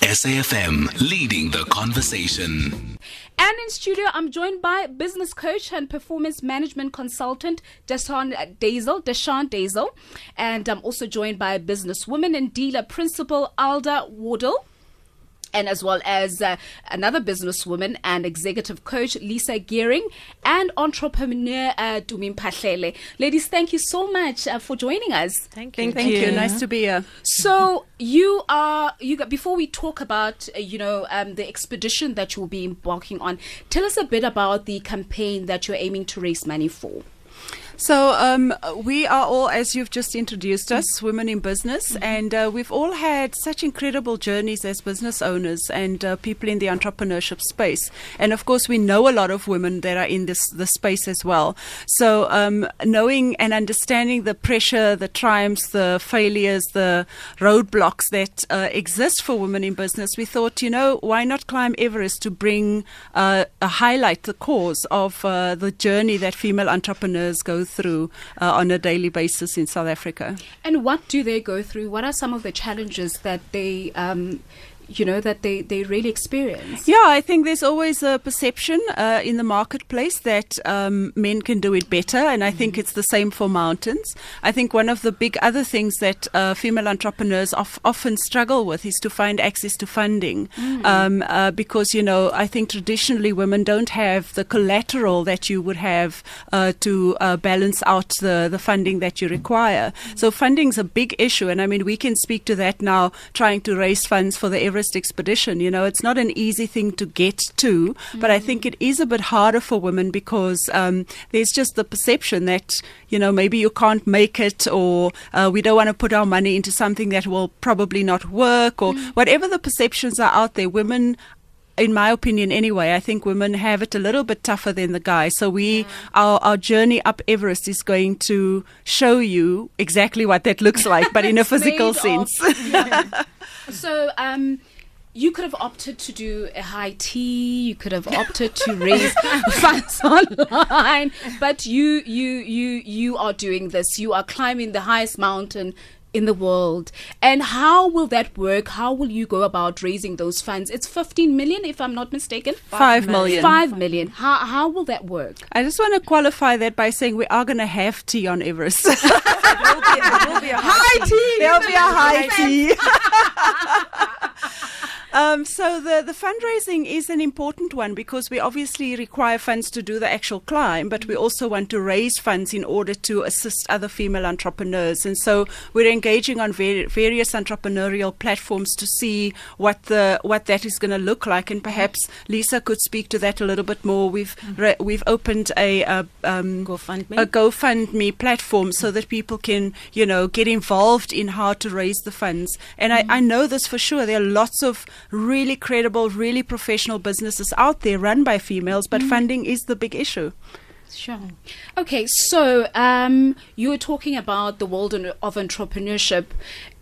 SAFM leading the conversation. And in studio, I'm joined by business coach and performance management consultant Deshun Deysel, Deshun Deysel, and I'm also joined by businesswoman and dealer principal Alda Waddell and as well as uh, another businesswoman and executive coach Lisa Gering and entrepreneur uh, Tumi Mphahlele. Ladies, thank you so much uh, for joining us. Thank you. Thank, Thank you. you. Nice to be here. So you are you got, before we talk about uh, you know um, the expedition that you will be embarking on. Tell us a bit about the campaign that you're aiming to raise money for. So um, we are all, as you've just introduced us, women in business, mm-hmm. and uh, we've all had such incredible journeys as business owners and uh, people in the entrepreneurship space. And of course, we know a lot of women that are in this the space as well. So um, knowing and understanding the pressure, the triumphs, the failures, the roadblocks that uh, exist for women in business, we thought, you know, why not climb Everest to bring uh, a highlight the cause of uh, the journey that female entrepreneurs go through uh, on a daily basis in South Africa. And what do they go through? What are some of the challenges that they um, you know that they they really experience yeah i think there's always a perception uh, in the marketplace that um, men can do it better and i mm-hmm. think it's the same for mountains i think one of the big other things that uh, female entrepreneurs of, often struggle with is to find access to funding mm-hmm. um, uh, because you know i think traditionally women don't have the collateral that you would have uh, to uh, balance out the, the funding that you require mm-hmm. so funding's a big issue and i mean we can speak to that now trying to raise funds for the Everest expedition. You know, it's not an easy thing to get to, mm. but I think it is a bit harder for women because um, there's just the perception that, you know, maybe you can't make it or uh, we don't want to put our money into something that will probably not work or mm. whatever the perceptions are out there. Women in my opinion anyway, I think women have it a little bit tougher than the guys. So we, yeah. our, our journey up Everest is going to show you exactly what that looks like, but in a physical sense. Of, yeah. so, um, you could have opted to do a high tea you could have opted to raise funds online but you you you you are doing this. You are climbing the highest mountain in the world. And how will that work? How will you go about raising those funds? It's 15 million if i'm not mistaken. 5 million. 5 million. How, how will that work? I just want to qualify that by saying we are going to have tea on everest. There will be, there will be a high tea there'll be a high tea um, so the, the fundraising is an important one because we obviously require funds to do the actual climb, but we also want to raise funds in order to assist other female entrepreneurs. And so we're engaging on ver- various entrepreneurial platforms to see what the what that is going to look like. And perhaps Lisa could speak to that a little bit more. We've re- we've opened a, a um, GoFundMe a GoFundMe platform so that people can you know get involved in how to raise the funds. And mm-hmm. I, I know this for sure. There are lots of really credible, really professional businesses out there run by females, but mm. funding is the big issue. Sure. Okay, so um, you were talking about the world of entrepreneurship.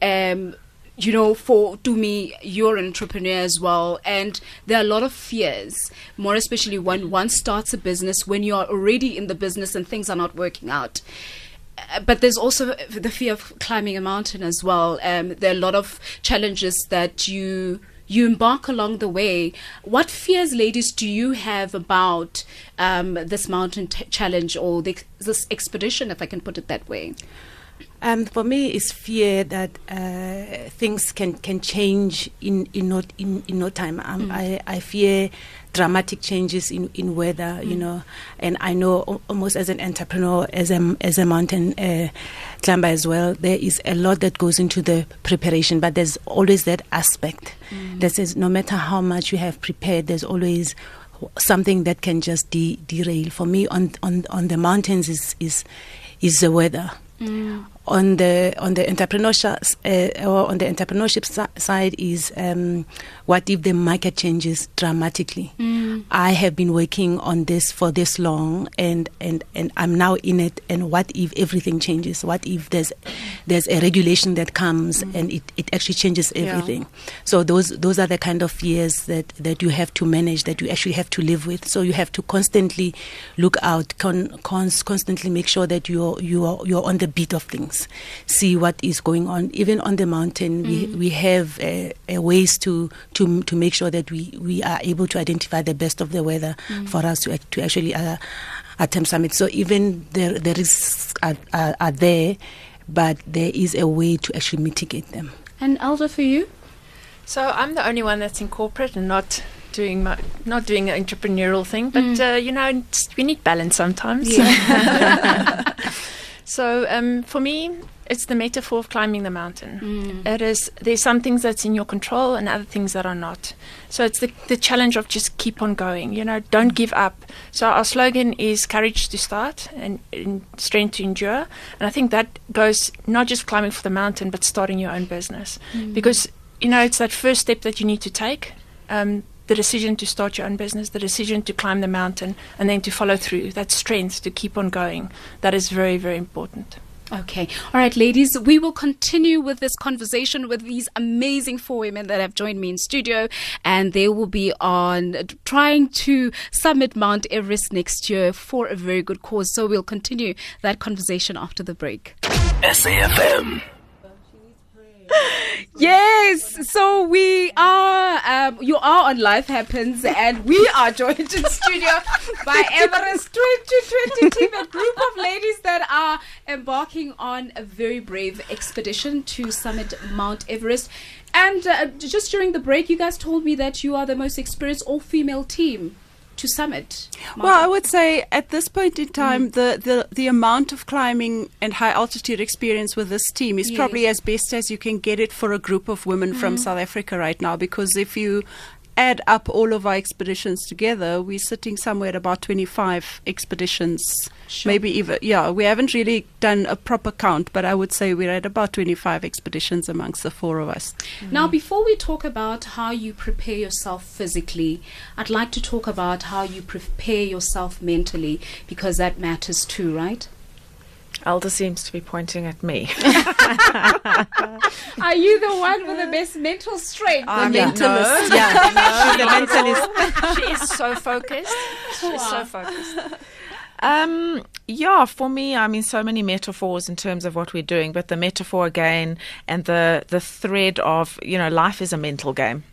Um, you know, for Tumi, you're an entrepreneur as well, and there are a lot of fears, more especially when one starts a business, when you are already in the business and things are not working out. Uh, but there's also the fear of climbing a mountain as well. Um, there are a lot of challenges that you you embark along the way. What fears, ladies, do you have about um, this mountain t- challenge or the, this expedition, if I can put it that way? Um, for me, it's fear that uh, things can, can change in in no in, in no time. Um, mm. I I fear dramatic changes in, in weather, mm. you know, and I know almost as an entrepreneur, as a as a mountain uh, climber as well, there is a lot that goes into the preparation, but there's always that aspect mm. that says no matter how much you have prepared, there's always something that can just de- derail. For me, on on on the mountains is is is the weather. Mm on the on the entrepreneurship uh, or on the entrepreneurship side is um, what if the market changes dramatically? Mm. I have been working on this for this long, and, and, and I'm now in it. And what if everything changes? What if there's there's a regulation that comes mm. and it, it actually changes everything? Yeah. So those those are the kind of fears that, that you have to manage, that you actually have to live with. So you have to constantly look out, con, cons, constantly make sure that you're you're you're on the beat of things. Basics, see what is going on. Even on the mountain, we, we have uh, ways to, to to make sure that we, we are able to identify the best of the weather for us to, to actually uh, attempt summit. So even the, the risks are, are, are there, but there is a way to actually mitigate them. And Alda, for you? So I'm the only one that's in corporate and not doing my, not doing an entrepreneurial thing. But uh, you know, we need balance sometimes. so um, for me, it's the metaphor of climbing the mountain. It is there's some things that's in your control and other things that are not. So it's the the challenge of just keep on going. You know, don't give up. So our slogan is courage to start and, and strength to endure. And I think that goes not just climbing for the mountain, but starting your own business because you know it's that first step that you need to take. Um, the decision to start your own business, the decision to climb the mountain, and then to follow through. That strength to keep on going. That is very, very important. Okay. All right, ladies, we will continue with this conversation with these amazing four women that have joined me in studio, and they will be on trying to summit Mount Everest next year for a very good cause. So we'll continue that conversation after the break. SAFM. Yes, so we are, um, you are on Life Happens, and we are joined in studio by Everest 2020 team, a group of ladies that are embarking on a very brave expedition to summit Mount Everest. And uh, just during the break, you guys told me that you are the most experienced all female team to summit. Well, I would say at this point in time, mm. the, the, the amount of climbing and high altitude experience with this team is Yes. probably as best as you can get it for a group of women from mm. South Africa right now. Because if you add up all of our expeditions together, we're sitting somewhere at about 25 expeditions. Sure. Maybe even, yeah, we haven't really done a proper count, but I would say we're at about 25 expeditions amongst the four of us. Mm-hmm. Now, before we talk about how you prepare yourself physically, I'd like to talk about how you prepare yourself mentally because that matters too, right? Alda seems to be pointing at me. Are you the one with the best mental strength? I'm The a mentalist. Yeah, she's a mentalist. she is so focused. She's is so focused. Um, yeah, for me, I mean, so many metaphors in terms of what we're doing, but the metaphor again and the the thread of you know life is a mental game.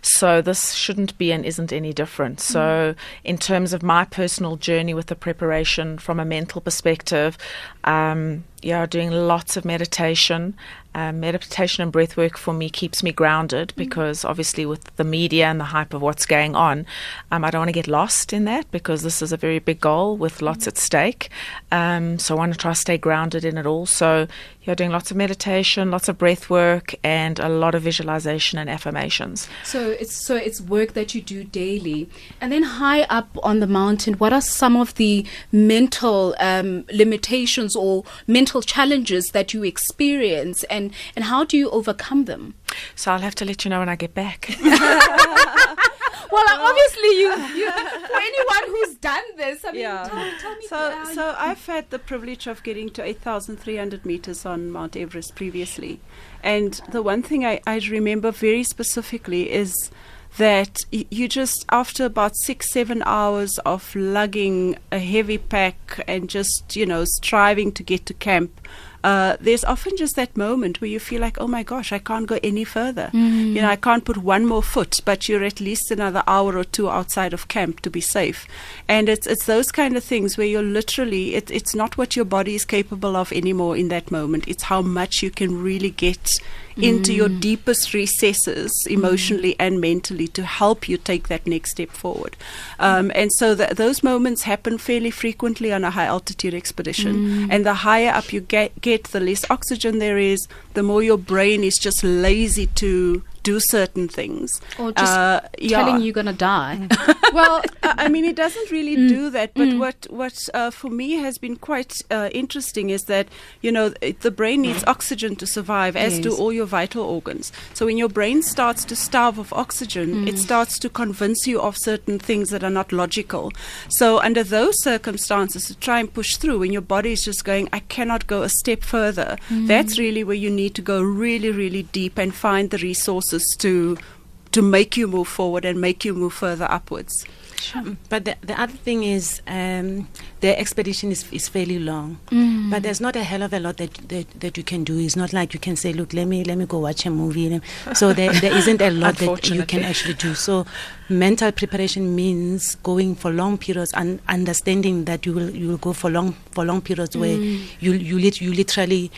So this shouldn't be and isn't any different. So in terms of my personal journey with the preparation from a mental perspective, um, yeah, doing lots of meditation. Um, meditation and breath work for me keeps me grounded because obviously with the media and the hype of what's going on, um, I don't want to get lost in that because this is a very big goal with lots at stake. Um, so I want to try to stay grounded in it all. So you're doing lots of meditation, lots of breath work, and a lot of visualization and affirmations. So it's so it's work that you do daily, and then high up on the mountain, what are some of the mental um, limitations or mental challenges that you experience, and and how do you overcome them? So I'll have to let you know when I get back. Well, obviously, you, you for anyone who's done this, I mean, Yeah. tell, tell me. So, uh, so I've had the privilege of getting to 8,300 meters on Mount Everest previously. And the one thing I, I remember very specifically is that you just, after about six, seven hours of lugging a heavy pack and just, you know, striving to get to camp, uh, there's often just that moment where you feel like, oh my gosh, I can't go any further. You know, I can't put one more foot, but you're at least another hour or two outside of camp to be safe. And it's it's those kind of things where you're literally, it, it's not what your body is capable of anymore in that moment. It's how much you can really get into your deepest recesses emotionally and mentally to help you take that next step forward. Um, and so th- those moments happen fairly frequently on a high altitude expedition. And the higher up you get, get, the less oxygen there is, the more your brain is just lazy to do certain things. or just Uh, telling yeah. you're gonna die. well, I mean, it doesn't really mm. do that. But mm. what what uh, for me has been quite uh, interesting is that you know the brain needs mm. oxygen to survive, as do all your vital organs. So when your brain starts to starve of oxygen, it starts to convince you of certain things that are not logical. So under those circumstances, to try and push through, when your body is just going, I cannot go a step further. That's really where you need to go really, really deep and find the resources to to make you move forward and make you move further upwards. But the, the other thing is um, the expedition is, is fairly long, Mm. but there's not a hell of a lot that, that that you can do. It's not like you can say, look, let me let me go watch a movie. So there, there isn't a lot that you can actually do. So mental preparation means going for long periods and understanding that you will you will go for long for long periods where Mm. you you lit, you literally.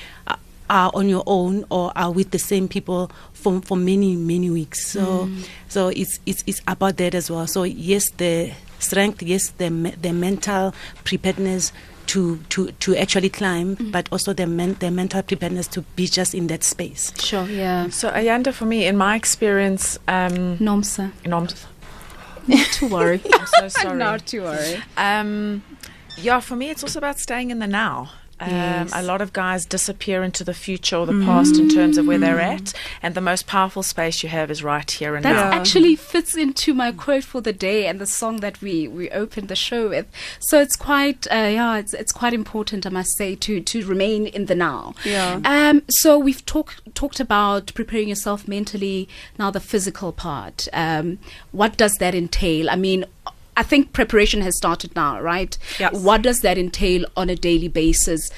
Are on your own or are with the same people for for many many weeks so Mm. so it's it's it's about that as well so yes the strength yes the the mental preparedness to to to actually climb Mm. but also the men, the mental preparedness to be just in that space Sure, yeah. So Ayanda, for me, in my experience, um, Nomsa. no, I'm, Not to worry. I'm so sorry. Not to worry. Um, yeah, for me, it's also about staying in the now. Um, Yes. A lot of guys disappear into the future or the past in terms of where they're at, and the most powerful space you have is right here and That now. That actually fits into my quote for the day and the song that we, we opened the show with. So it's quite uh, yeah, it's it's quite important, I must say, to to remain in the now. Yeah. Um. So we've talked talked about preparing yourself mentally. Now the physical part. Um. What does that entail? I mean. I think preparation has started now, right? Yes. What does that entail on a daily basis?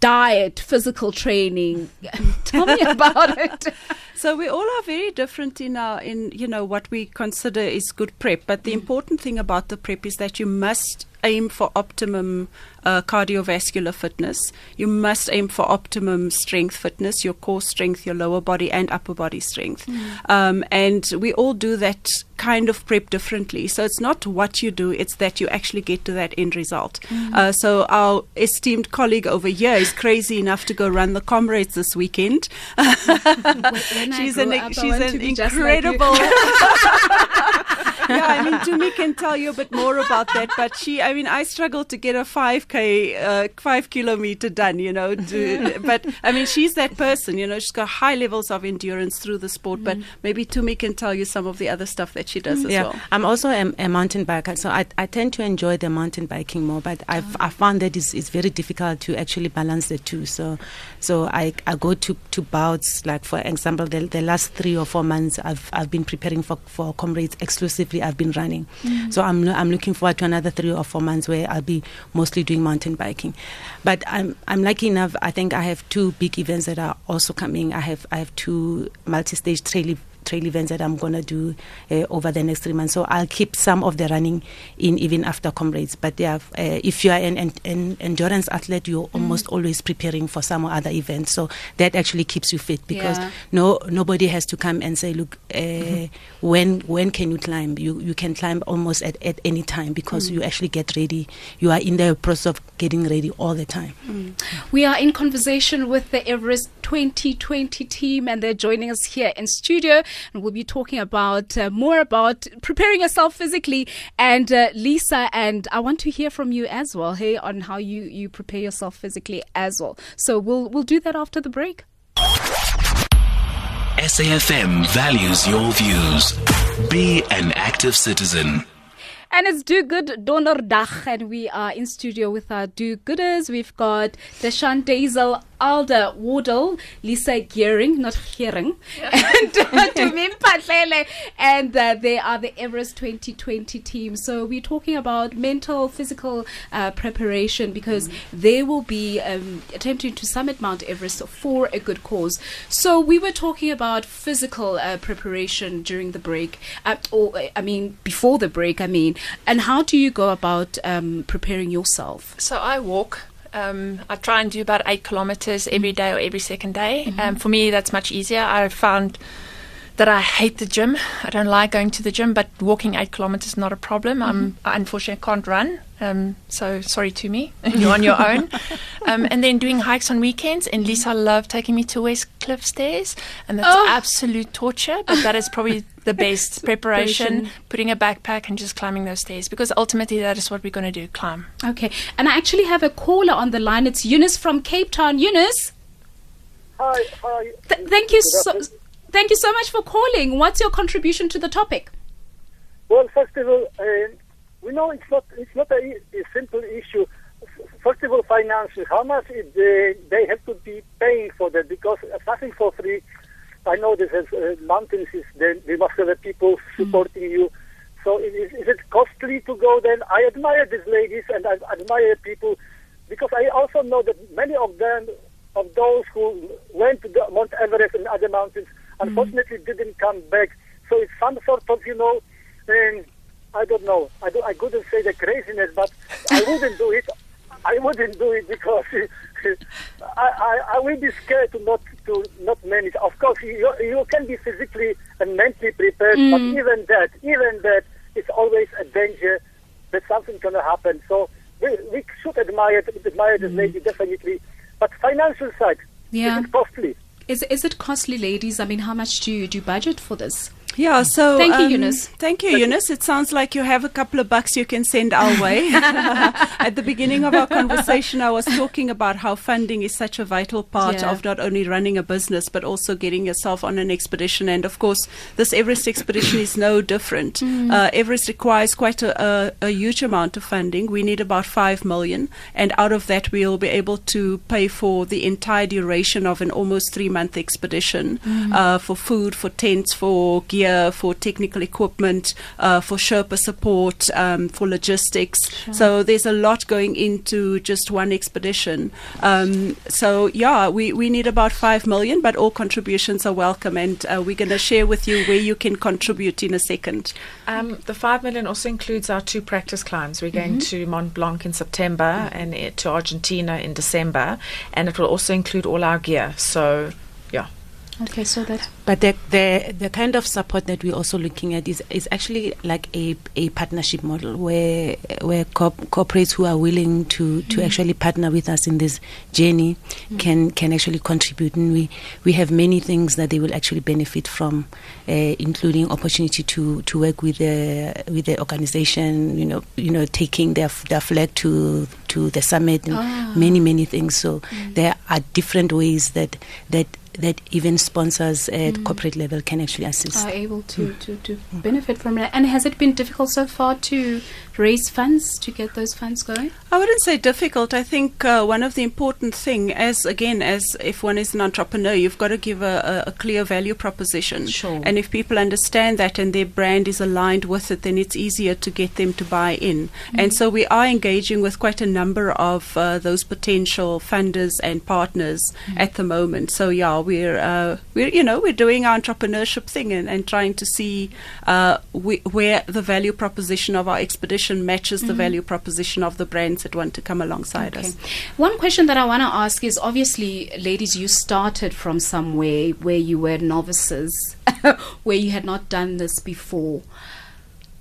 Diet, physical training. Tell me about it. So we all are very different in our in you know what we consider is good prep. But the mm. important thing about the prep is that you must aim for optimum uh, cardiovascular fitness. You must aim for optimum strength fitness, your core strength, your lower body and upper body strength. Um, and we all do that kind of prep differently. So it's not what you do; it's that you actually get to that end result. Uh, so our esteemed colleague over here is crazy enough to go run the comrades this weekend. She's an up, she's an incredible. yeah, I mean, Tumi can tell you a bit more about that, but she, I mean, I struggle to get a five k, uh, five kilometer done. You know, to, but I mean, she's that person. You know, she's got high levels of endurance through the sport. But maybe Tumi can tell you some of the other stuff that she does as yeah, well. I'm also a, a mountain biker, so I, I tend to enjoy the mountain biking more. But I've I found that it's, it's very difficult to actually balance the two. So, so I, I go to, to bouts. Like for example, the, the last three or four months, I've I've been preparing for for comrades exclusively. I've been running, mm. so I'm I'm looking forward to another three or four months where I'll be mostly doing mountain biking. But I'm I'm lucky enough. I think I have two big events that are also coming. I have I have two multi-stage trail trail events that I'm going to do uh, over the next three months. So I'll keep some of the running in even after comrades. But yeah, uh, if you are an, an, an endurance athlete, you're almost always preparing for some other event. So that actually keeps you fit because Yeah. no nobody has to come and say, look, uh, when when can you climb? You you can climb almost at, at any time because you actually get ready. You are in the process of getting ready all the time. We are in conversation with the Everest 2020 team, and they're joining us here in studio. And we'll be talking about uh, more about preparing yourself physically. And uh, Lisa, and I want to hear from you as well, hey, on how you you prepare yourself physically as well. So we'll we'll do that after the break. SAFM values your views. Be an active citizen. And it's Do Good Donderdag, and we are in studio with our Do Gooders. We've got Deshun Deysel, Alda Waddell, Lisa Gearing, not Gearing, and uh, Tumi Mphahlele, and uh, they are the Everest 2020 team. So we're talking about mental, physical uh, preparation because they will be um, attempting to summit Mount Everest for a good cause. So we were talking about physical uh, preparation during the break, or I mean before the break. I mean, and how do you go about um, preparing yourself? So I walk. Um, I try and do about eight kilometers every day or every second day. Um, for me, that's much easier. I found that I hate the gym. I don't like going to the gym, but walking eight kilometers is not a problem. I'm, I unfortunately can't run. Um, so sorry Tumi. You're on your own. Um, and then doing hikes on weekends. And Lisa loved taking me to West Cliff Stairs. And that's Oh. absolute torture, but that is probably the best preparation, Preparation. putting a backpack and just climbing those stairs. Because ultimately, that is what we're going to do climb. Okay, and I actually have a caller on the line. It's Eunice from Cape Town. Eunice, Hi, hi. th- thank you so. Thank you so much for calling. What's your contribution to the topic? Well, first of all, uh, we know it's not it's not a, a simple issue. First of all, finances. How much is the, they have to be paying for that? Because uh, nothing for free. I know this is uh, mountains. Is they, they must have the people supporting you. So is, is it costly to go there. I admire these ladies and I admire people because I also know that many of them, of those who went to the Mount Everest and other mountains, Hmm. unfortunately didn't come back. So it's some sort of, you know, um, I don't know. I, do, I couldn't say the craziness, but I wouldn't do it. I wouldn't do it because I, I, I will be scared to not to not manage. Of course, you, you can be physically and mentally prepared, but hmm. even that, even that, it's always a danger that something's going to happen. So we, we should admire admire this hmm. lady definitely, but financial side Yeah. is costly? Is is it costly, ladies? I mean, how much do you do budget for this? Yeah, so Thank you, um, Eunice. Thank you, Eunice. It sounds like you have a couple of bucks you can send our way. At the beginning of our conversation, I was talking about how funding is such a vital part Yeah. of not only running a business but also getting yourself on an expedition. And of course, this Everest expedition is no different. Mm. Uh, Everest requires quite a, a, a huge amount of funding. We need about five million, and out of that, we'll be able to pay for the entire duration of an almost three-month expedition Mm. uh, for food, for tents, for gear, for technical equipment, uh, for Sherpa support, um, for logistics. So there's a lot going into just one expedition. Um, so yeah, we, we need about five million, but all contributions are welcome, and uh, we're going to share with you where you can contribute in a second. Um, the five million also includes our two practice climbs. We're going to Mont Blanc in September and uh, to Argentina in December, and it will also include all our gear. So. Okay, so that But the, the the kind of support that we're also looking at is is actually like a, a partnership model where where corp- corporates who are willing to, to mm-hmm. actually partner with us in this journey mm-hmm. can can actually contribute. And we we have many things that they will actually benefit from uh, including opportunity to, to work with the with the organization you know you know taking their their flag to to the summit and ah. many many things. So mm. there are different ways that that that even sponsors at mm. corporate level can actually assist. are able to, hmm. to, to benefit from it. And has it been difficult so far to raise funds to get those funds going? I wouldn't say difficult. I think uh, one of the important thing, as again, as if one is an entrepreneur, you've got to give a, a, a clear value proposition. Sure. And if people understand that and their brand is aligned with it, then it's easier to get them to buy in. And so we are engaging with quite a number of uh, those potential funders and partners at the moment. So yeah, we're uh, we're you know we're doing our entrepreneurship thing and, and trying to see uh, we, where the value proposition of our expedition matches the mm-hmm. value proposition of the brands that want to come alongside Okay. us. One question that I want to ask is obviously, ladies, you started from somewhere where you were novices, where you had not done this before.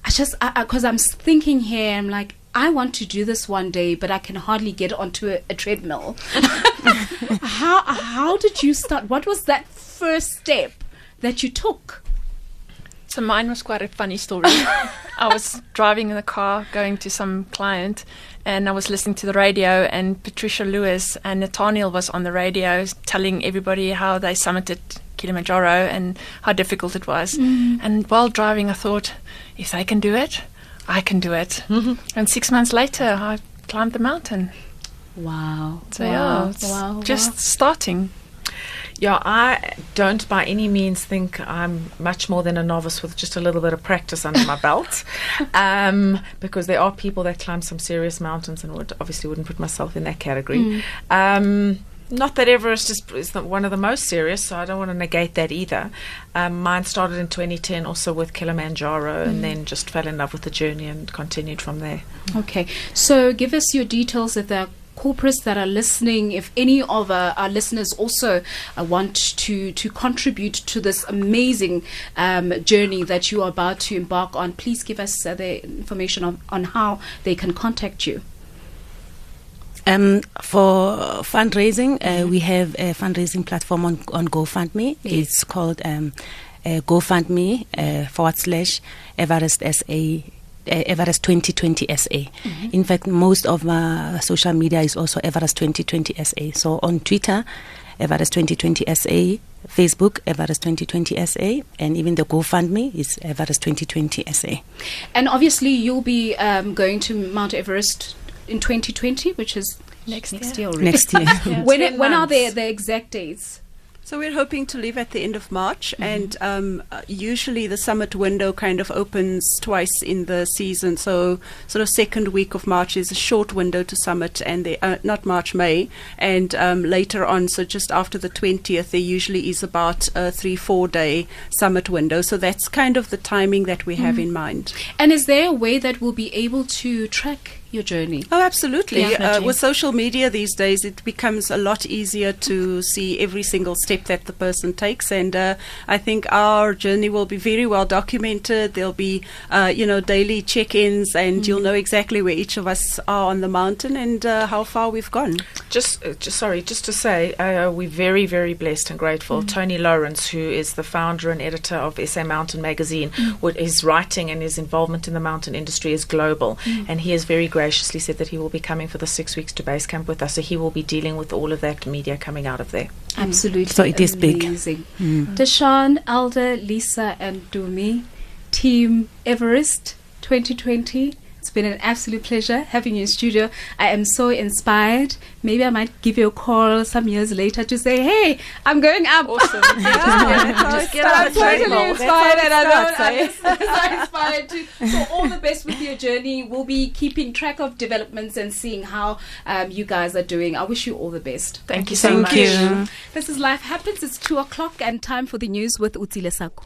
I just, because I'm thinking here, I'm like, I want to do this one day, but I can hardly get onto a, a treadmill. how how did you start? What was that first step that you took? So mine was quite a funny story. I was driving in the car going to some client and I was listening to the radio and Patricia Lewis and Nathaniel was on the radio telling everybody how they summited Kilimanjaro and how difficult it was. Mm-hmm. And while driving I thought, if they can do it, I can do it. Mm-hmm. And six months later I climbed the mountain. Wow. So wow. yeah, wow. just wow. starting. Yeah, I don't by any means think I'm much more than a novice with just a little bit of practice under my belt. Um, because there are people that climb some serious mountains and would obviously wouldn't put myself in that category. Um, not that Everest is, is not one of the most serious, so I don't want to negate that either. Um, mine started in 2010 also with Kilimanjaro and then just fell in love with the journey and continued from there. Okay, so give us your details if there are corporates that are listening. If any of our, our listeners also uh, want to to contribute to this amazing um, journey that you are about to embark on, please give us uh, the information on, on how they can contact you. Um, for fundraising, uh, we have a fundraising platform on, on GoFundMe. Yes. It's called um, uh, GoFundMe uh, forward slash Everest SA. Uh, Everest 2020 SA. In fact, most of our social media is also Everest 2020 SA. So on Twitter, Everest 2020 SA, Facebook, Everest 2020 SA, and even the GoFundMe is Everest 2020 SA. And obviously, you'll be um, going to Mount Everest in 2020, which is Next next year. year already. Next year. when Ten when are the the exact dates? So we're hoping to leave at the end of March, Mm-hmm. and um, uh, usually the summit window kind of opens twice in the season. So sort of second week of March is a short window to summit, and the, uh, not March May, and um, later on, so just after the twentieth, there usually is about a three four day summit window. So that's kind of the timing that we Mm-hmm. have in mind. And is there a way that we'll be able to track your journey? Oh, absolutely. Yeah, uh, with social media these days, it becomes a lot easier to see every single step that the person takes, and uh, I think our journey will be very well documented. There'll be, uh, you know, daily check-ins, and you'll know exactly where each of us are on the mountain and uh, how far we've gone. Just, uh, just sorry, just to say, uh, we're very, very blessed and grateful. Tony Lourens, who is the founder and editor of SA Mountain Magazine, what his writing and his involvement in the mountain industry is global, and he is very graciously said that he will be coming for the six weeks to base camp with us. So he will be dealing with all of that media coming out of there. Absolutely. So it is big. amazing. Mm. Deshun, Alda, Lisa, and Tumi, Team Everest 2020. It's been an absolute pleasure having you in studio. I am so inspired. Maybe I might give you a call some years later to say, "Hey, I'm going up." Awesome. Just get I'm the totally inspired, and I starts, know eh? I'm so inspired too. So all the best with your journey. We'll be keeping track of developments and seeing how um, you guys are doing. I wish you all the best. Thank you so Thank much. you. This is Life Happens. It's two o'clock and time for the news with Utile Sako.